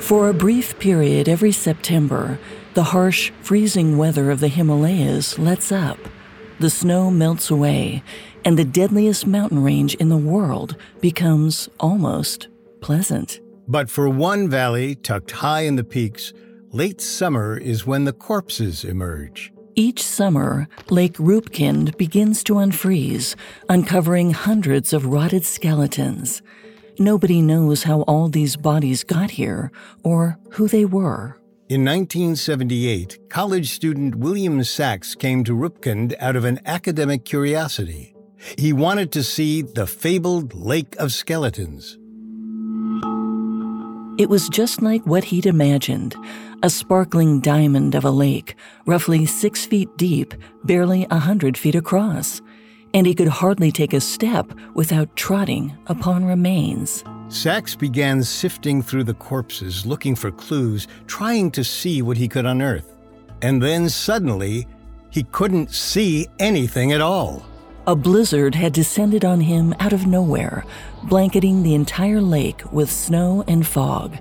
For a brief period every September, the harsh, freezing weather of the Himalayas lets up. The snow melts away, and the deadliest mountain range in the world becomes almost pleasant. But for one valley tucked high in the peaks, late summer is when the corpses emerge. Each summer, Lake Rupkund begins to unfreeze, uncovering hundreds of rotted skeletons. Nobody knows how all these bodies got here or who they were. In 1978, college student William Sachs came to Rupkund out of an academic curiosity. He wanted to see the fabled Lake of Skeletons. It was just like what he'd imagined a sparkling diamond of a lake, roughly six feet deep, barely a hundred feet across. And he could hardly take a step without trotting upon remains. Sachs began sifting through the corpses, looking for clues, trying to see what he could unearth. And then suddenly, he couldn't see anything at all. A blizzard had descended on him out of nowhere, blanketing the entire lake with snow and fog.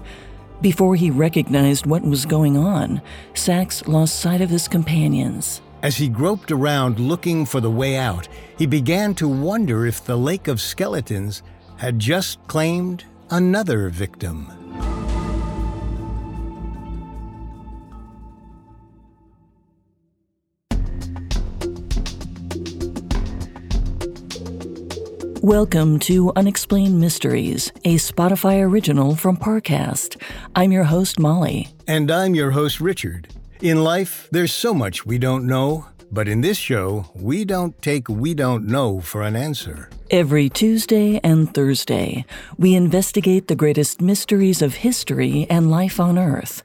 Before he recognized what was going on, Sachs lost sight of his companions. As he groped around looking for the way out, he began to wonder if the Lake of Skeletons had just claimed another victim. Welcome to Unexplained Mysteries, a Spotify original from Parcast. I'm your host, Molly. And I'm your host, Richard. In life, there's so much we don't know, but in this show, we don't take we don't know for an answer. Every Tuesday and Thursday, we investigate the greatest mysteries of history and life on Earth.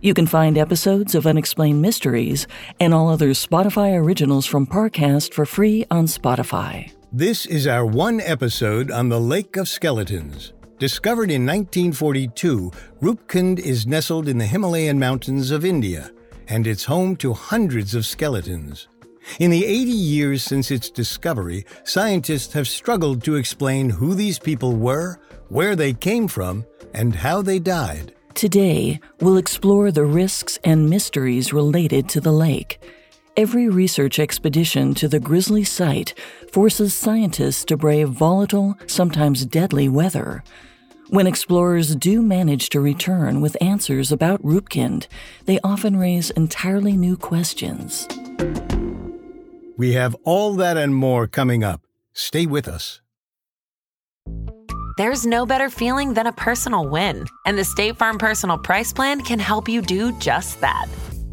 You can find episodes of Unexplained Mysteries and all other Spotify originals from Parcast for free on Spotify. This is our one episode on the Lake of Skeletons. Discovered in 1942, Rupkund is nestled in the Himalayan mountains of India, and it's home to hundreds of skeletons. In the 80 years since its discovery, scientists have struggled to explain who these people were, where they came from, and how they died. Today, we'll explore the risks and mysteries related to the lake Every research expedition to the grisly site forces scientists to brave volatile, sometimes deadly weather. When explorers do manage to return with answers about Rupkund, they often raise entirely new questions. We have all that and more coming up. Stay with us. There's no better feeling than a personal win, and the State Farm Personal Price Plan can help you do just that.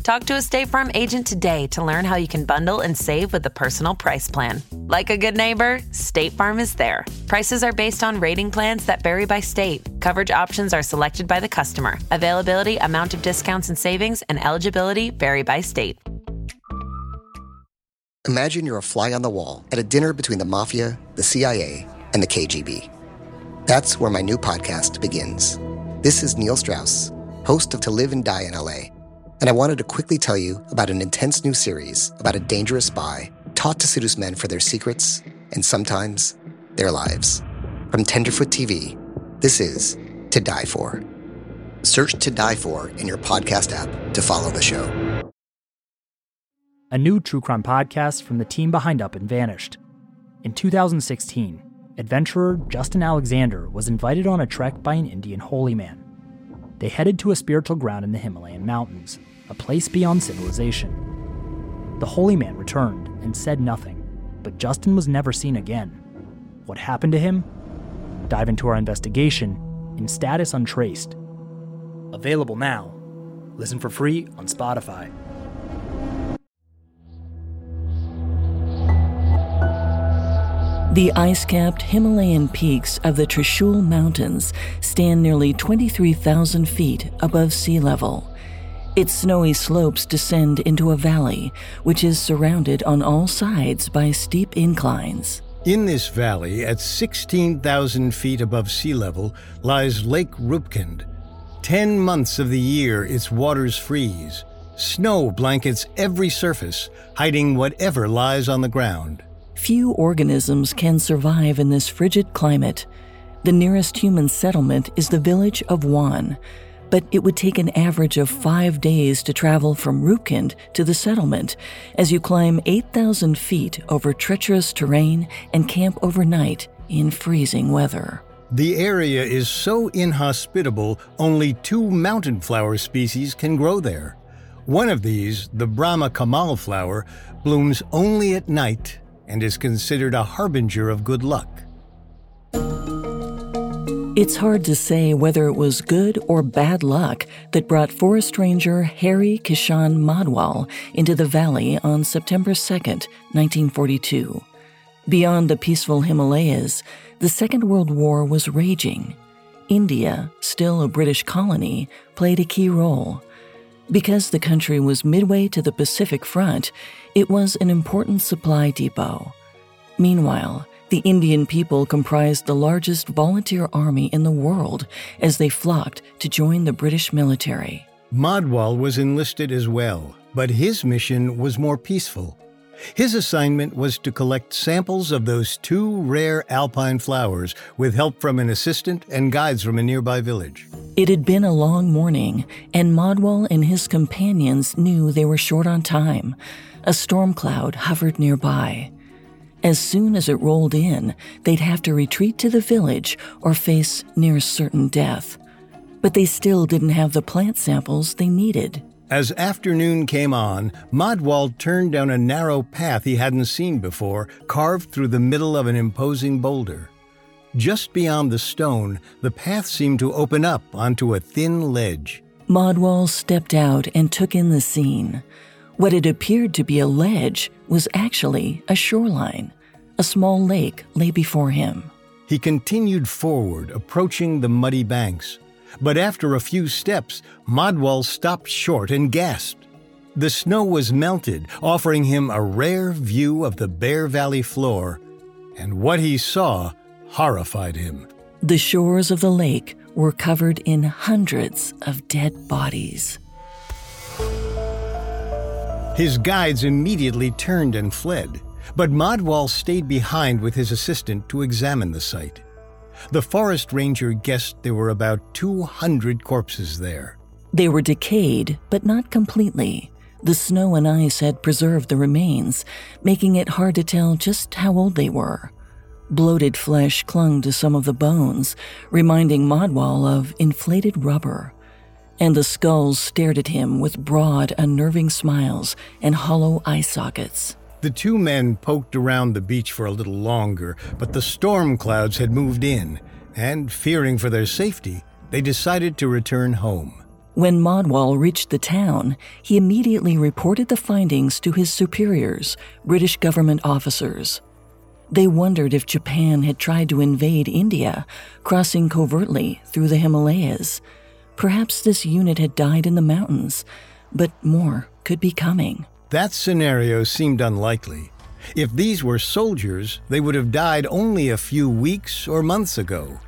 Talk to a State Farm agent today to learn how you can bundle and save with the personal price plan. Like a good neighbor, State Farm is there. Prices are based on rating plans that vary by state. Coverage options are selected by the customer. Availability, amount of discounts and savings, and eligibility vary by state. Imagine you're a fly on the wall at a dinner between the mafia, the CIA, and the KGB. That's where my new podcast begins. This is Neil Strauss, host of To Live and Die in LA and I wanted to quickly tell you about an intense new series about a dangerous spy taught to seduce men for their secrets and sometimes their lives. From Tenderfoot TV, this is To Die For. Search To Die For in your podcast app to follow the show. A new true crime podcast from the team behind Up and Vanished. In 2016, adventurer Justin Alexander was invited on a trek by an Indian holy man. They headed to a spiritual ground in the Himalayan mountains a place beyond civilization. The holy man returned and said nothing, but Justin was never seen again. What happened to him? Dive into our investigation in Status Untraced. Available now. Listen for free on Spotify. The ice capped Himalayan peaks of the Trishul Mountains stand nearly 23,000 feet above sea level. Its snowy slopes descend into a valley, which is surrounded on all sides by steep inclines. In this valley, at 16,000 feet above sea level, lies Lake Rupkund. Ten months of the year, its waters freeze. Snow blankets every surface, hiding whatever lies on the ground. Few organisms can survive in this frigid climate. The nearest human settlement is the village of Wan, but it would take an average of five days to travel from Rupkund to the settlement as you climb 8,000 feet over treacherous terrain and camp overnight in freezing weather. The area is so inhospitable, only two mountain flower species can grow there. One of these, the Brahma Kamal flower, blooms only at night and is considered a harbinger of good luck. It's hard to say whether it was good or bad luck that brought forest ranger Hari Kishan Madhwal into the valley on September 2, 1942. Beyond the peaceful Himalayas, the Second World War was raging. India, still a British colony, played a key role. Because the country was midway to the Pacific Front, it was an important supply depot. Meanwhile, the Indian people comprised the largest volunteer army in the world as they flocked to join the British military. Madhwal was enlisted as well, but his mission was more peaceful. His assignment was to collect samples of those two rare alpine flowers with help from an assistant and guides from a nearby village. It had been a long morning, and Madhwal and his companions knew they were short on time. A storm cloud hovered nearby. As soon as it rolled in, they'd have to retreat to the village or face near certain death. But they still didn't have the plant samples they needed. As afternoon came on, Madhwal turned down a narrow path he hadn't seen before, carved through the middle of an imposing boulder. Just beyond the stone, the path seemed to open up onto a thin ledge. Madhwal stepped out and took in the scene. What had appeared to be a ledge was actually a shoreline. A small lake lay before him. He continued forward, approaching the muddy banks. But after a few steps, Madhwal stopped short and gasped. The snow was melted, offering him a rare view of the bare Valley floor, and what he saw horrified him. The shores of the lake were covered in hundreds of dead bodies. His guides immediately turned and fled, but Madhwal stayed behind with his assistant to examine the site. The forest ranger guessed there were about 200 corpses there. They were decayed, but not completely. The snow and ice had preserved the remains, making it hard to tell just how old they were. Bloated flesh clung to some of the bones, reminding Madhwal of inflated rubber and the skulls stared at him with broad, unnerving smiles and hollow eye sockets. The two men poked around the beach for a little longer, but the storm clouds had moved in, and fearing for their safety, they decided to return home. When Madhwal reached the town, he immediately reported the findings to his superiors, British government officers. They wondered if Japan had tried to invade India, crossing covertly through the Himalayas. Perhaps this unit had died in the mountains, but more could be coming. That scenario seemed unlikely. If these were soldiers, they would have died only a few weeks or months ago.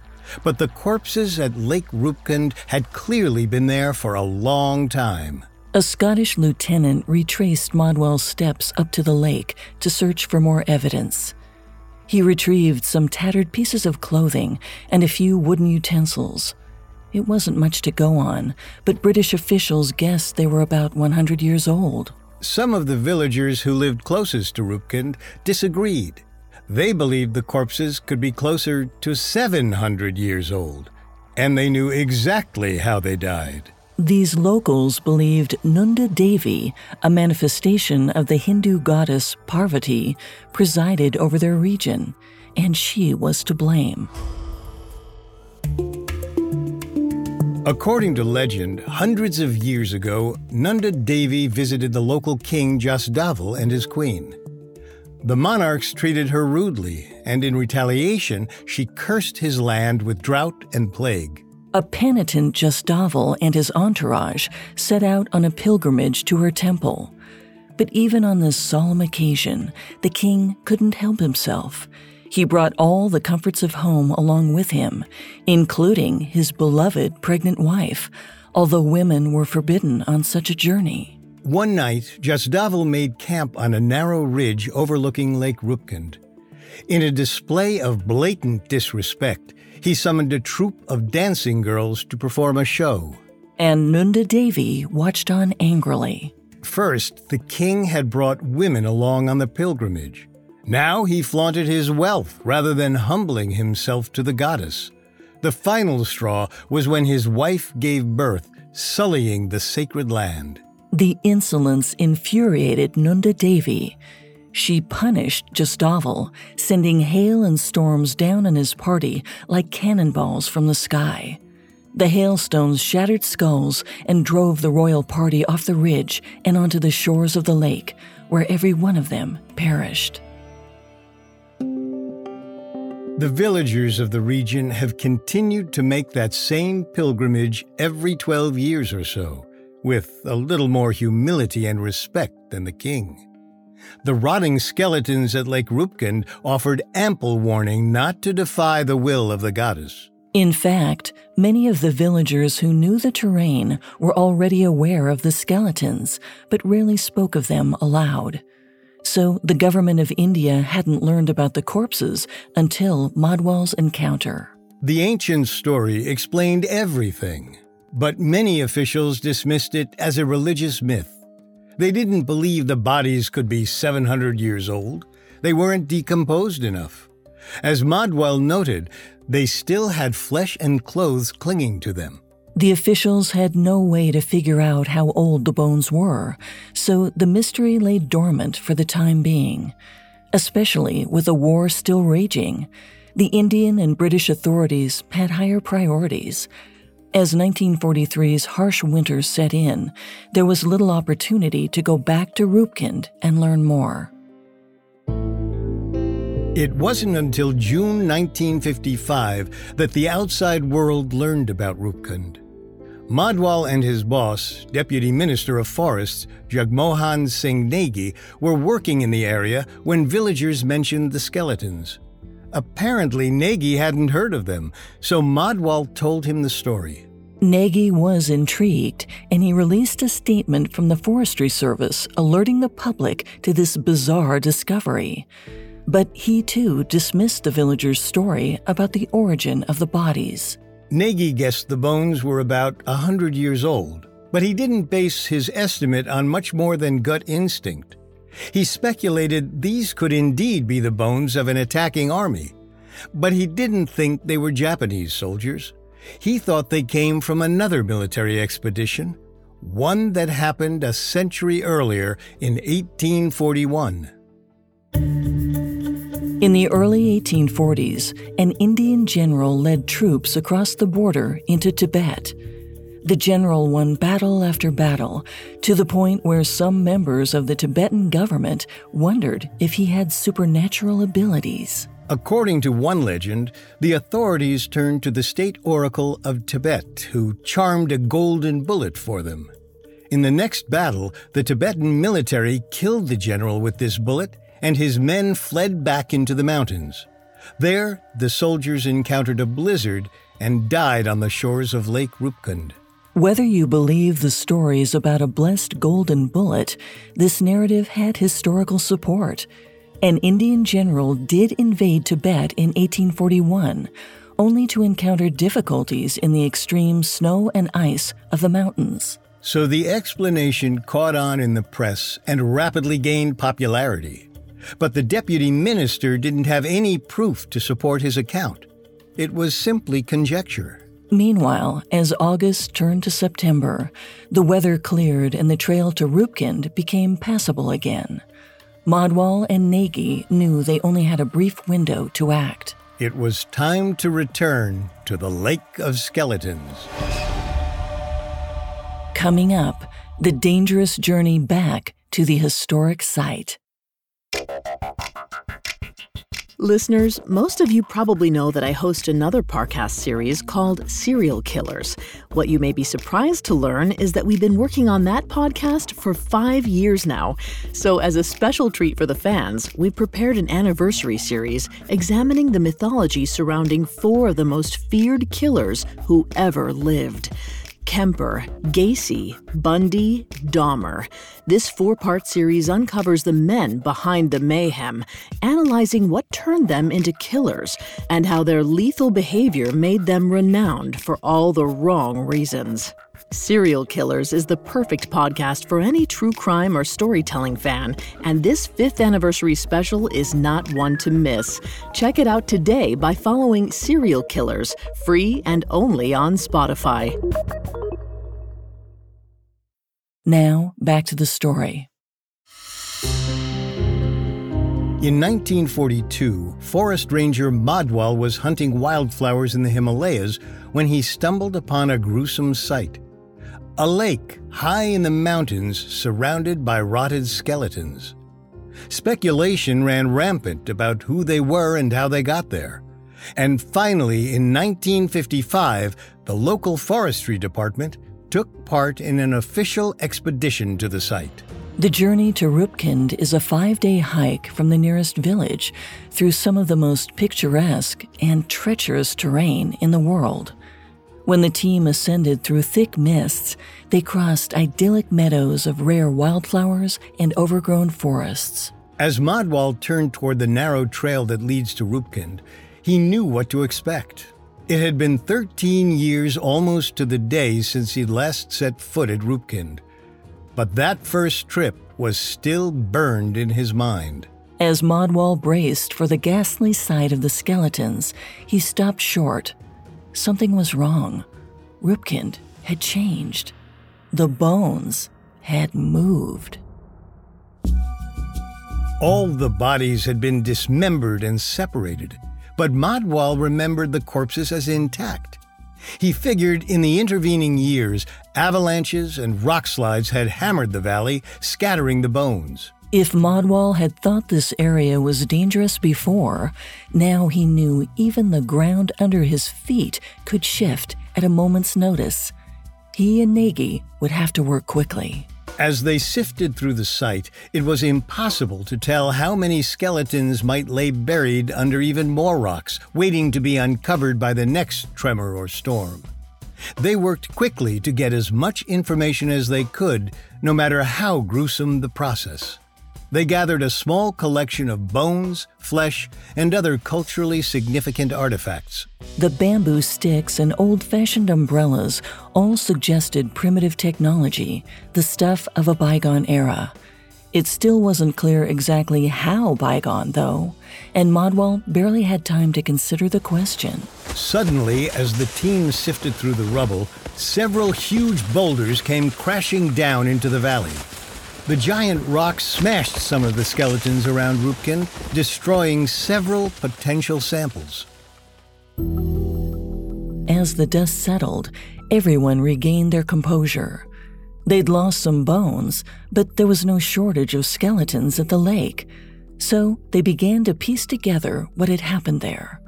But the corpses at Lake Rupkund had clearly been there for a long time. A Scottish lieutenant retraced Madhwal's steps up to the lake to search for more evidence. He retrieved some tattered pieces of clothing and a few wooden utensils. It wasn't much to go on, but British officials guessed they were about 100 years old. Some of the villagers who lived closest to Rupkund disagreed. They believed the corpses could be closer to 700 years old, and they knew exactly how they died. These locals believed Nanda Devi, a manifestation of the Hindu goddess Parvati, presided over their region, and she was to blame. According to legend, hundreds of years ago, Nanda Devi visited the local king Jasdaval and his queen. The monarchs treated her rudely, and in retaliation, she cursed his land with drought and plague. A penitent Jasdaval and his entourage set out on a pilgrimage to her temple. But even on this solemn occasion, the king couldn't help himself. He brought all the comforts of home along with him, including his beloved pregnant wife, although women were forbidden on such a journey. One night, Jasdaval made camp on a narrow ridge overlooking Lake Rupkund. In a display of blatant disrespect, He summoned a troupe of dancing girls to perform a show. And Nanda Devi watched on angrily. First, the king had brought women along on the pilgrimage. Now he flaunted his wealth rather than humbling himself to the goddess. The final straw was when his wife gave birth, sullying the sacred land. The insolence infuriated Nanda Devi. She punished Jasdaval, sending hail and storms down on his party like cannonballs from the sky. The hailstones shattered skulls and drove the royal party off the ridge and onto the shores of the lake, where every one of them perished. The villagers of the region have continued to make that same pilgrimage every 12 years or so, with a little more humility and respect than the king. The rotting skeletons at Lake Rupkund offered ample warning not to defy the will of the goddess. In fact, many of the villagers who knew the terrain were already aware of the skeletons, but rarely spoke of them aloud. So the government of India hadn't learned about the corpses until Madhwal's encounter. The ancient story explained everything, but many officials dismissed it as a religious myth. They didn't believe the bodies could be 700 years old. They weren't decomposed enough. As Madhwal noted, they still had flesh and clothes clinging to them. The officials had no way to figure out how old the bones were, so the mystery lay dormant for the time being. Especially with the war still raging, the Indian and British authorities had higher priorities. As 1943's harsh winters set in, there was little opportunity to go back to Rupkund and learn more. It wasn't until June 1955 that the outside world learned about Rupkund. Madhwal and his boss, Deputy Minister of Forests Jagmohan Singh Negi, were working in the area when villagers mentioned the skeletons. Apparently, Negi hadn't heard of them, so Madhwal told him the story. Negi was intrigued, and he released a statement from the Forestry Service alerting the public to this bizarre discovery. But he too dismissed the villagers' story about the origin of the bodies. Negi guessed the bones were about a hundred years old, but he didn't base his estimate on much more than gut instinct. He speculated these could indeed be the bones of an attacking army, but he didn't think they were Japanese soldiers. He thought they came from another military expedition, one that happened a century earlier in 1841. In the early 1840s, an Indian general led troops across the border into Tibet. The general won battle after battle, to the point where some members of the Tibetan government wondered if he had supernatural abilities. According to one legend, the authorities turned to the state oracle of Tibet, who charmed a golden bullet for them. In the next battle, the Tibetan military killed the general with this bullet and his men fled back into the mountains. There, the soldiers encountered a blizzard and died on the shores of Lake Rupkund. Whether you believe the stories about a blessed golden bullet, this narrative had historical support. An Indian general did invade Tibet in 1841, only to encounter difficulties in the extreme snow and ice of the mountains. So the explanation caught on in the press and rapidly gained popularity. But the deputy minister didn't have any proof to support his account. It was simply conjecture. Meanwhile, as August turned to September, the weather cleared and the trail to Rupkund became passable again. Madhwal and Negi knew they only had a brief window to act. It was time to return to the Lake of Skeletons. Coming up, the dangerous journey back to the historic site. Listeners, most of you probably know that I host another Parcast series called Serial Killers. What you may be surprised to learn is that we've been working on that podcast for five years now. So, as a special treat for the fans, we've prepared an anniversary series examining the mythology surrounding four of the most feared killers who ever lived. Kemper, Gacy, Bundy, Dahmer. This four part series uncovers the men behind the mayhem, analyzing what turned them into killers and how their lethal behavior made them renowned for all the wrong reasons. Serial Killers is the perfect podcast for any true crime or storytelling fan, and this fifth anniversary special is not one to miss. Check it out today by following Serial Killers, free and only on Spotify. Now, back to the story. In 1942, forest ranger Madhwal was hunting wildflowers in the Himalayas when he stumbled upon a gruesome sight. A lake high in the mountains surrounded by rotted skeletons. Speculation ran rampant about who they were and how they got there. And finally, in 1955, the local forestry department took part in an official expedition to the site. The journey to Rupkund is a five day hike from the nearest village through some of the most picturesque and treacherous terrain in the world. When the team ascended through thick mists, they crossed idyllic meadows of rare wildflowers and overgrown forests. As Madhwal turned toward the narrow trail that leads to Rupkund, he knew what to expect. It had been 13 years almost to the day since he'd last set foot at Rupkund. But that first trip was still burned in his mind. As Madhwal braced for the ghastly sight of the skeletons, he stopped short Something was wrong. Rupkund had changed. The bones had moved. All the bodies had been dismembered and separated, but Madhwal remembered the corpses as intact. He figured in the intervening years, avalanches and rock slides had hammered the valley, scattering the bones. If Madhwal had thought this area was dangerous before, now he knew even the ground under his feet could shift at a moment's notice. He and Negi would have to work quickly. As they sifted through the site, it was impossible to tell how many skeletons might lay buried under even more rocks, waiting to be uncovered by the next tremor or storm. They worked quickly to get as much information as they could, no matter how gruesome the process. They gathered a small collection of bones, flesh, and other culturally significant artifacts. The bamboo sticks and old fashioned umbrellas all suggested primitive technology, the stuff of a bygone era. It still wasn't clear exactly how bygone, though, and Madhwal barely had time to consider the question. Suddenly, as the team sifted through the rubble, several huge boulders came crashing down into the valley. The giant rocks smashed some of the skeletons around Rupkund, destroying several potential samples. As the dust settled, everyone regained their composure. They'd lost some bones, but there was no shortage of skeletons at the lake, so they began to piece together what had happened there.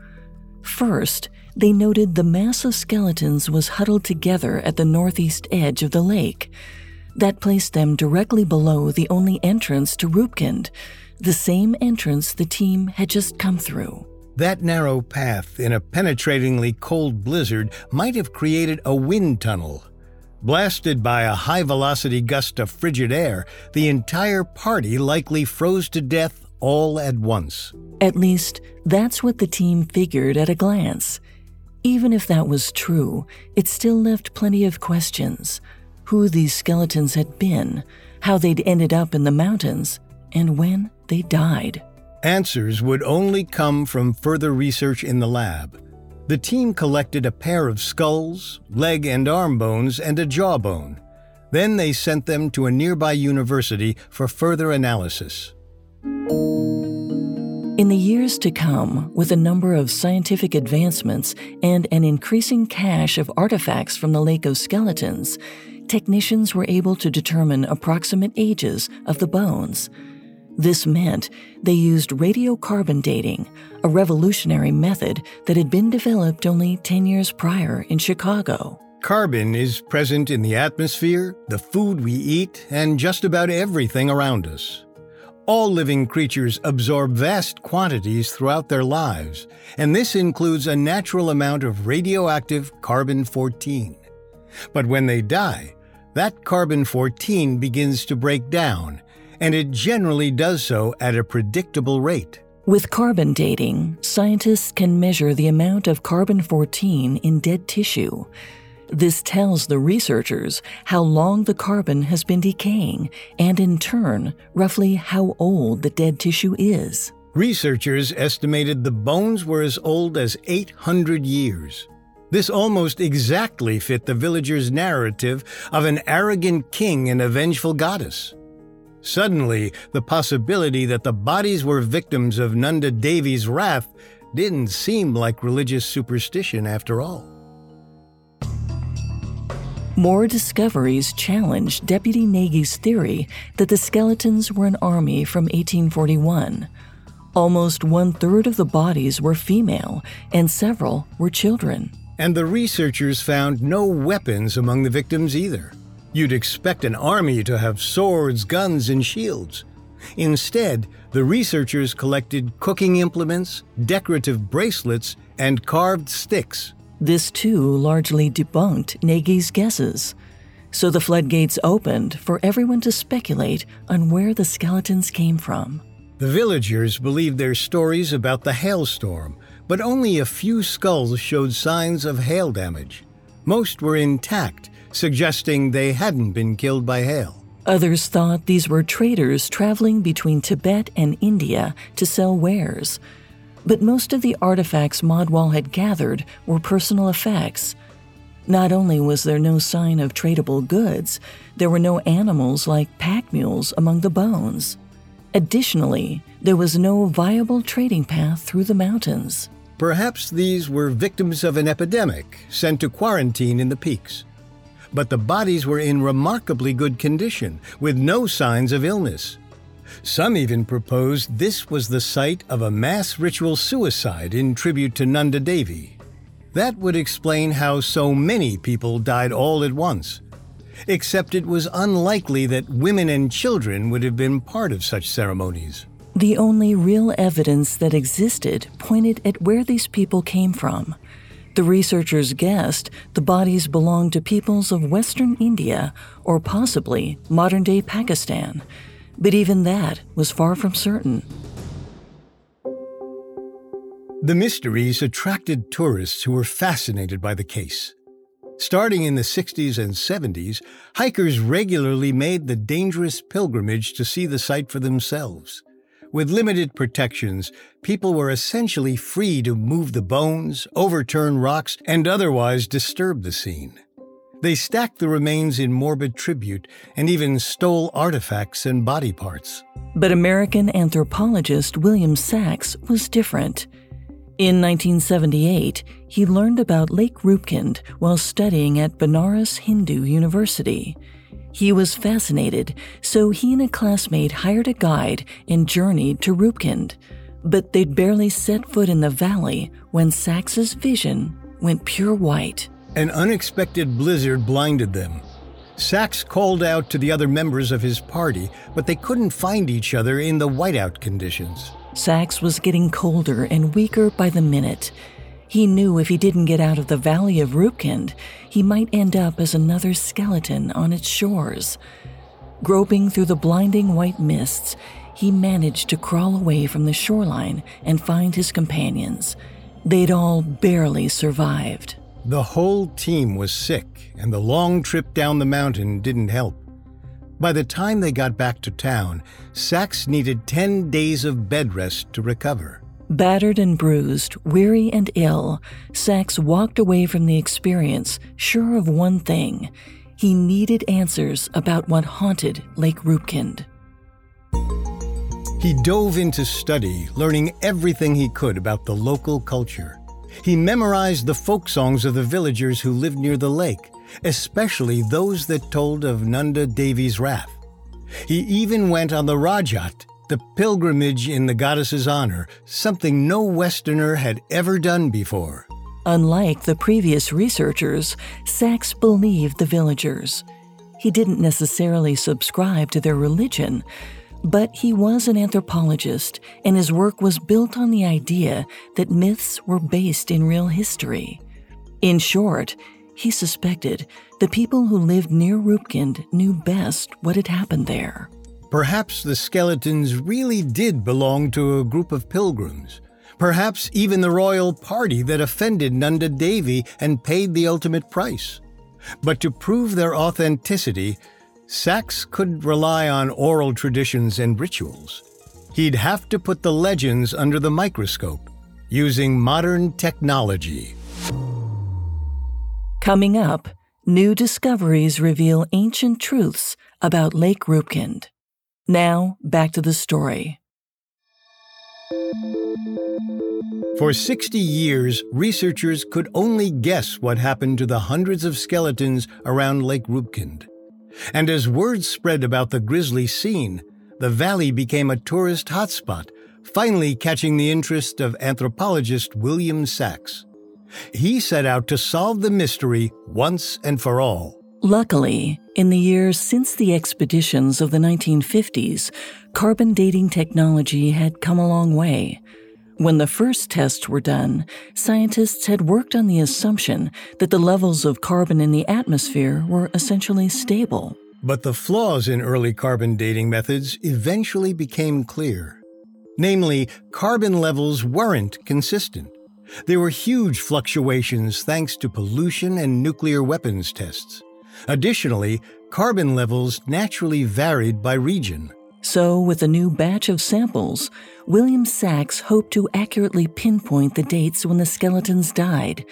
First, they noted the mass of skeletons was huddled together at the northeast edge of the lake. That placed them directly below the only entrance to Rupkund, the same entrance the team had just come through. That narrow path in a penetratingly cold blizzard might have created a wind tunnel. Blasted by a high velocity gust of frigid air, the entire party likely froze to death all at once. At least, that's what the team figured at a glance. Even if that was true, it still left plenty of questions who these skeletons had been, how they'd ended up in the mountains, and when they died. Answers would only come from further research in the lab. The team collected a pair of skulls, leg and arm bones, and a jawbone. Then they sent them to a nearby university for further analysis. In the years to come, with a number of scientific advancements and an increasing cache of artifacts from the Lake of Skeletons, technicians were able to determine approximate ages of the bones. This meant they used radiocarbon dating, a revolutionary method that had been developed only 10 years prior in Chicago. Carbon is present in the atmosphere, the food we eat, and just about everything around us. All living creatures absorb vast quantities throughout their lives, and this includes a natural amount of radioactive carbon 14. But when they die, that carbon 14 begins to break down, and it generally does so at a predictable rate. With carbon dating, scientists can measure the amount of carbon 14 in dead tissue. This tells the researchers how long the carbon has been decaying and, in turn, roughly how old the dead tissue is. Researchers estimated the bones were as old as 800 years. This almost exactly fit the villagers' narrative of an arrogant king and a vengeful goddess. Suddenly, the possibility that the bodies were victims of Nanda Devi's wrath didn't seem like religious superstition after all. More discoveries challenged Deputy Negi's theory that the skeletons were an army from 1841. Almost one third of the bodies were female, and several were children. And the researchers found no weapons among the victims either. You'd expect an army to have swords, guns, and shields. Instead, the researchers collected cooking implements, decorative bracelets, and carved sticks. This too largely debunked Negi's guesses. So the floodgates opened for everyone to speculate on where the skeletons came from. The villagers believed their stories about the hailstorm, but only a few skulls showed signs of hail damage. Most were intact, suggesting they hadn't been killed by hail. Others thought these were traders traveling between Tibet and India to sell wares. But most of the artifacts Madhwal had gathered were personal effects. Not only was there no sign of tradable goods, there were no animals like pack mules among the bones. Additionally, there was no viable trading path through the mountains. Perhaps these were victims of an epidemic sent to quarantine in the peaks but the bodies were in remarkably good condition, with no signs of illness. Some even proposed this was the site of a mass ritual suicide in tribute to Nanda Devi. That would explain how so many people died all at once. Except it was unlikely that women and children would have been part of such ceremonies. The only real evidence that existed pointed at where these people came from the researchers guessed the bodies belonged to peoples of Western India or possibly modern day Pakistan, but even that was far from certain. The mysteries attracted tourists who were fascinated by the case. Starting in the 60s and 70s, hikers regularly made the dangerous pilgrimage to see the site for themselves. With limited protections, people were essentially free to move the bones, overturn rocks, and otherwise disturb the scene. They stacked the remains in morbid tribute and even stole artifacts and body parts. But American anthropologist William Sachs was different. In 1978, he learned about Lake Rupkund while studying at Banaras Hindu University. He was fascinated, so he and a classmate hired a guide and journeyed to Rupkund. But they'd barely set foot in the valley when Sachs's vision went pure white. An unexpected blizzard blinded them. Sachs called out to the other members of his party, but they couldn't find each other in the whiteout conditions. Sachs was getting colder and weaker by the minute. He knew if he didn't get out of the valley of Rupkund, he might end up as another skeleton on its shores. Groping through the blinding white mists, he managed to crawl away from the shoreline and find his companions. They'd all barely survived. The whole team was sick, and the long trip down the mountain didn't help. By the time they got back to town, Sachs needed 10 days of bed rest to recover. Battered and bruised, weary and ill, Sachs walked away from the experience sure of one thing he needed answers about what haunted Lake Rupkund. He dove into study, learning everything he could about the local culture. He memorized the folk songs of the villagers who lived near the lake, especially those that told of Nanda Devi's wrath. He even went on the Raj Jat the pilgrimage in the goddess's honor, something no Westerner had ever done before. Unlike the previous researchers, Sachs believed the villagers. He didn't necessarily subscribe to their religion, but he was an anthropologist, and his work was built on the idea that myths were based in real history. In short, he suspected the people who lived near Rupkund knew best what had happened there. Perhaps the skeletons really did belong to a group of pilgrims. Perhaps even the royal party that offended Nanda Devi and paid the ultimate price. But to prove their authenticity, Sachs couldn't rely on oral traditions and rituals. He'd have to put the legends under the microscope using modern technology. Coming up, new discoveries reveal ancient truths about Lake Rupkund. Now, back to the story. For 60 years, researchers could only guess what happened to the hundreds of skeletons around Lake Rupkund. And as word spread about the grisly scene, the valley became a tourist hotspot, finally catching the interest of anthropologist William Sachs. He set out to solve the mystery once and for all. Luckily, in the years since the expeditions of the 1950s, carbon dating technology had come a long way. When the first tests were done, scientists had worked on the assumption that the levels of carbon in the atmosphere were essentially stable. But the flaws in early carbon dating methods eventually became clear. Namely, carbon levels weren't consistent. There were huge fluctuations thanks to pollution and nuclear weapons tests. Additionally, carbon levels naturally varied by region. So, with a new batch of samples, William Sachs hoped to accurately pinpoint the dates when the skeletons died.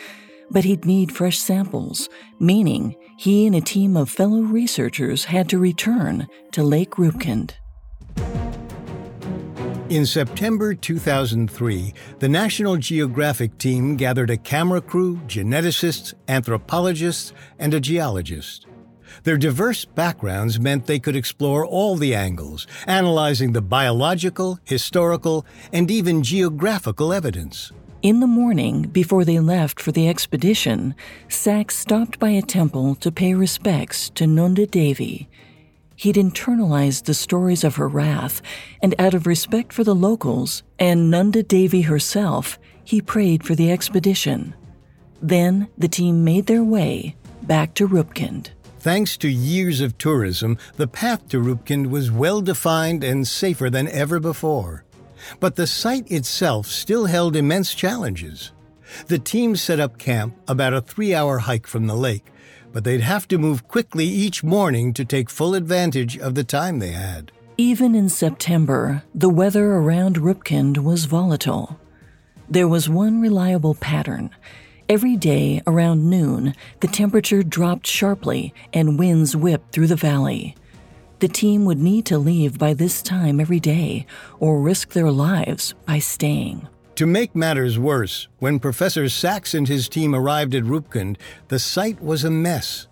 But he'd need fresh samples, meaning he and a team of fellow researchers had to return to Lake Rupkund. In September 2003, the National Geographic team gathered a camera crew, geneticists, anthropologists, and a geologist. Their diverse backgrounds meant they could explore all the angles, analyzing the biological, historical, and even geographical evidence. In the morning, before they left for the expedition, Sachs stopped by a temple to pay respects to Nanda Devi. He'd internalized the stories of her wrath, and out of respect for the locals and Nanda Devi herself, he prayed for the expedition. Then the team made their way back to Rupkund. Thanks to years of tourism, the path to Rupkund was well defined and safer than ever before. But the site itself still held immense challenges. The team set up camp about a three hour hike from the lake, but they'd have to move quickly each morning to take full advantage of the time they had. Even in September, the weather around Rupkund was volatile. There was one reliable pattern Every day around noon, the temperature dropped sharply and winds whipped through the valley. The team would need to leave by this time every day or risk their lives by staying. To make matters worse, when Professor Sachs and his team arrived at Rupkund, the site was a mess.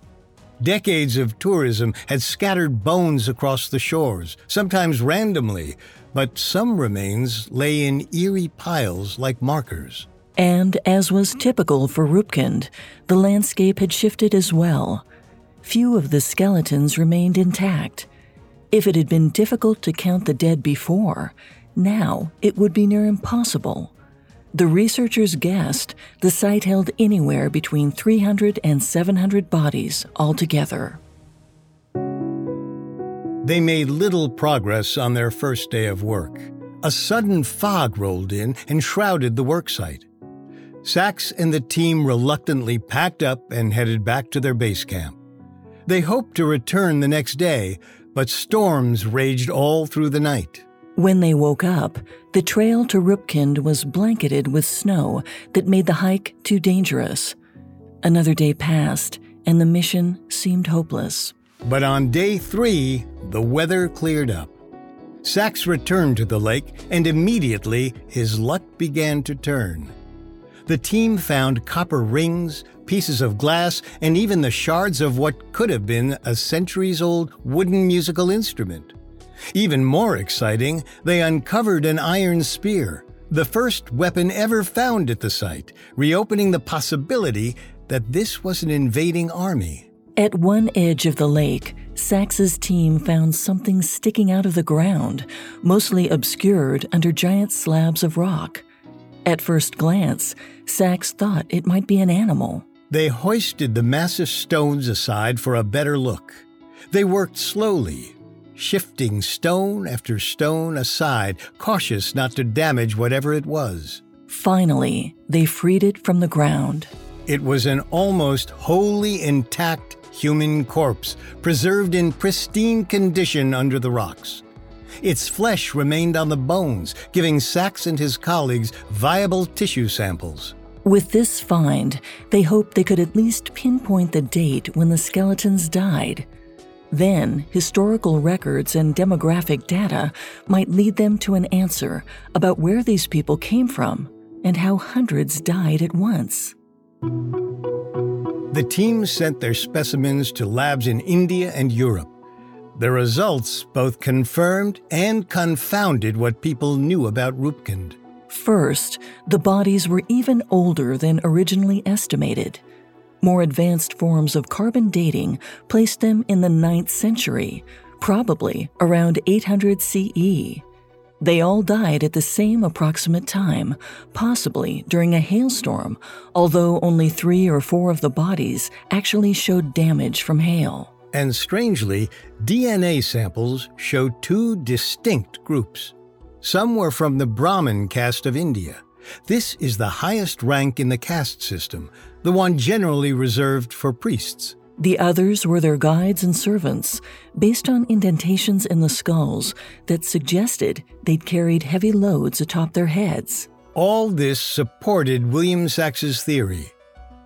Decades of tourism had scattered bones across the shores, sometimes randomly, but some remains lay in eerie piles like markers. And as was typical for Rupkund, the landscape had shifted as well. Few of the skeletons remained intact. If it had been difficult to count the dead before, now it would be near impossible. The researchers guessed the site held anywhere between 300 and 700 bodies altogether. They made little progress on their first day of work. A sudden fog rolled in and shrouded the worksite. Sachs and the team reluctantly packed up and headed back to their base camp. They hoped to return the next day, but storms raged all through the night. When they woke up, the trail to Rupkund was blanketed with snow that made the hike too dangerous. Another day passed, and the mission seemed hopeless. But on day three, the weather cleared up. Sachs returned to the lake, and immediately his luck began to turn. The team found copper rings, pieces of glass, and even the shards of what could have been a centuries old wooden musical instrument. Even more exciting, they uncovered an iron spear, the first weapon ever found at the site, reopening the possibility that this was an invading army. At one edge of the lake, Sachs's team found something sticking out of the ground, mostly obscured under giant slabs of rock. At first glance, Sachs thought it might be an animal. They hoisted the massive stones aside for a better look. They worked slowly, shifting stone after stone aside, cautious not to damage whatever it was. Finally, they freed it from the ground. It was an almost wholly intact human corpse, preserved in pristine condition under the rocks. Its flesh remained on the bones, giving Sachs and his colleagues viable tissue samples. With this find, they hoped they could at least pinpoint the date when the skeletons died. Then, historical records and demographic data might lead them to an answer about where these people came from and how hundreds died at once. The team sent their specimens to labs in India and Europe. The results both confirmed and confounded what people knew about Rupkund. First, the bodies were even older than originally estimated. More advanced forms of carbon dating placed them in the 9th century, probably around 800 CE. They all died at the same approximate time, possibly during a hailstorm, although only three or four of the bodies actually showed damage from hail. And strangely, DNA samples show two distinct groups. Some were from the Brahmin caste of India. This is the highest rank in the caste system, the one generally reserved for priests. The others were their guides and servants, based on indentations in the skulls that suggested they'd carried heavy loads atop their heads. All this supported William Sax's theory.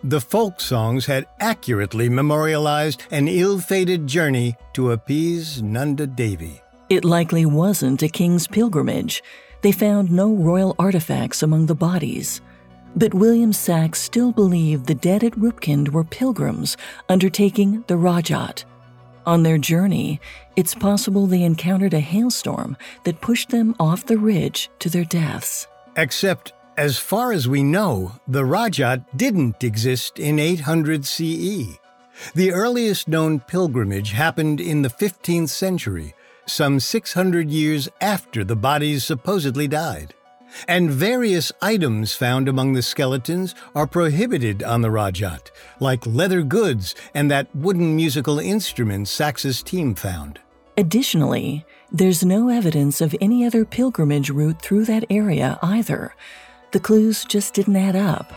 The folk songs had accurately memorialized an ill fated journey to appease Nanda Devi. It likely wasn't a king's pilgrimage. They found no royal artifacts among the bodies. But William Sax still believed the dead at Rupkund were pilgrims undertaking the Raj Jat. On their journey, it's possible they encountered a hailstorm that pushed them off the ridge to their deaths. Except, as far as we know, the Raj Jat didn't exist in 800 CE. The earliest known pilgrimage happened in the 15th century, some 600 years after the bodies supposedly died and various items found among the skeletons are prohibited on the Raj Jat, like leather goods and that wooden musical instrument Sax's team found. Additionally, there's no evidence of any other pilgrimage route through that area either. The clues just didn't add up.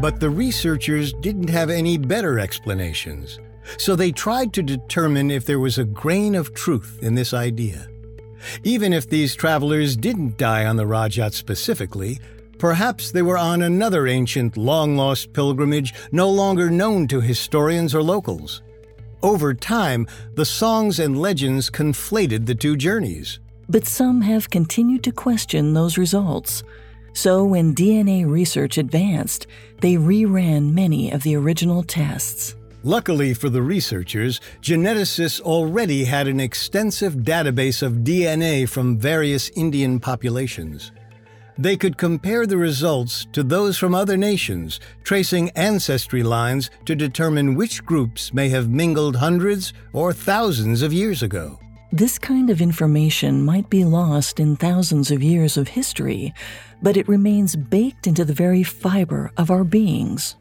But the researchers didn't have any better explanations, so they tried to determine if there was a grain of truth in this idea. Even if these travelers didn't die on the Raj Jat specifically, perhaps they were on another ancient, long lost pilgrimage no longer known to historians or locals. Over time, the songs and legends conflated the two journeys. But some have continued to question those results. So, when DNA research advanced, they reran many of the original tests. Luckily for the researchers, geneticists already had an extensive database of DNA from various Indian populations. They could compare the results to those from other nations, tracing ancestry lines to determine which groups may have mingled hundreds or thousands of years ago. This kind of information might be lost in thousands of years of history, but it remains baked into the very fiber of our beings.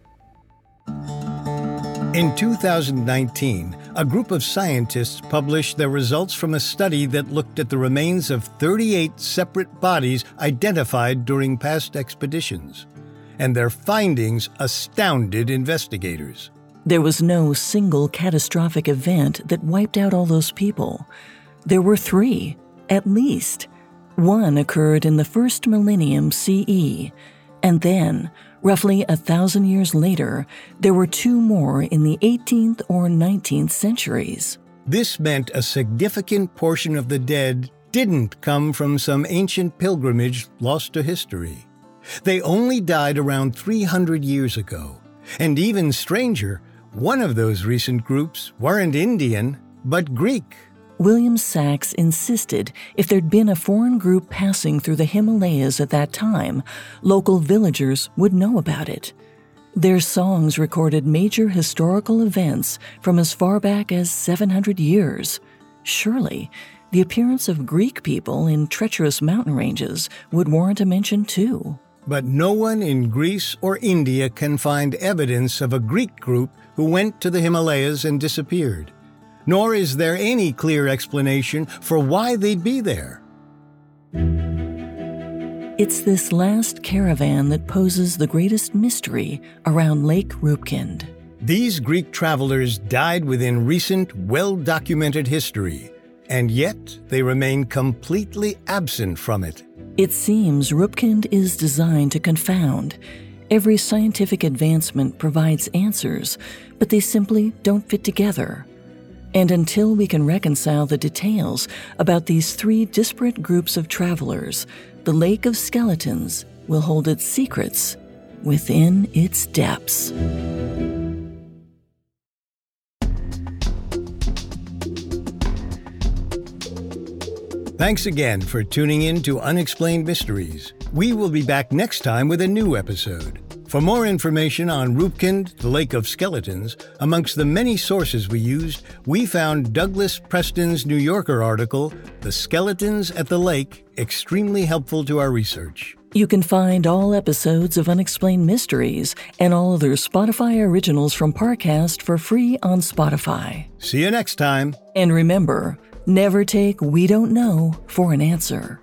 In 2019, a group of scientists published their results from a study that looked at the remains of 38 separate bodies identified during past expeditions. And their findings astounded investigators. There was no single catastrophic event that wiped out all those people. There were three, at least. One occurred in the first millennium CE, and then Roughly a thousand years later, there were two more in the 18th or 19th centuries. This meant a significant portion of the dead didn't come from some ancient pilgrimage lost to history. They only died around 300 years ago. And even stranger, one of those recent groups weren't Indian, but Greek. William Sax insisted if there'd been a foreign group passing through the Himalayas at that time, local villagers would know about it. Their songs recorded major historical events from as far back as 700 years. Surely, the appearance of Greek people in treacherous mountain ranges would warrant a mention too. But no one in Greece or India can find evidence of a Greek group who went to the Himalayas and disappeared. Nor is there any clear explanation for why they'd be there. It's this last caravan that poses the greatest mystery around Lake Rupkund. These Greek travelers died within recent, well documented history, and yet they remain completely absent from it. It seems Rupkund is designed to confound. Every scientific advancement provides answers, but they simply don't fit together. And until we can reconcile the details about these three disparate groups of travelers, the Lake of Skeletons will hold its secrets within its depths. Thanks again for tuning in to Unexplained Mysteries. We will be back next time with a new episode. For more information on Rupkund, the Lake of Skeletons, amongst the many sources we used, we found Douglas Preston's New Yorker article, The Skeletons at the Lake, extremely helpful to our research. You can find all episodes of Unexplained Mysteries and all other Spotify originals from Parcast for free on Spotify. See you next time. And remember, never take We Don't Know for an answer.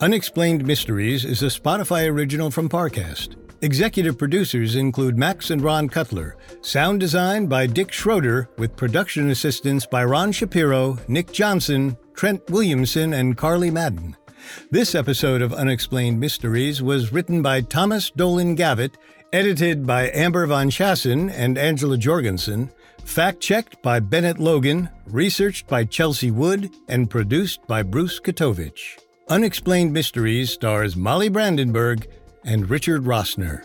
Unexplained Mysteries is a Spotify original from Parcast. Executive producers include Max and Ron Cutler. Sound design by Dick Schroeder, with production assistance by Ron Shapiro, Nick Johnson, Trent Williamson, and Carly Madden. This episode of Unexplained Mysteries was written by Thomas Dolan Gavitt, edited by Amber Von Schassen and Angela Jorgensen, fact checked by Bennett Logan, researched by Chelsea Wood, and produced by Bruce Katovich. Unexplained Mysteries stars Molly Brandenburg and Richard Rossner.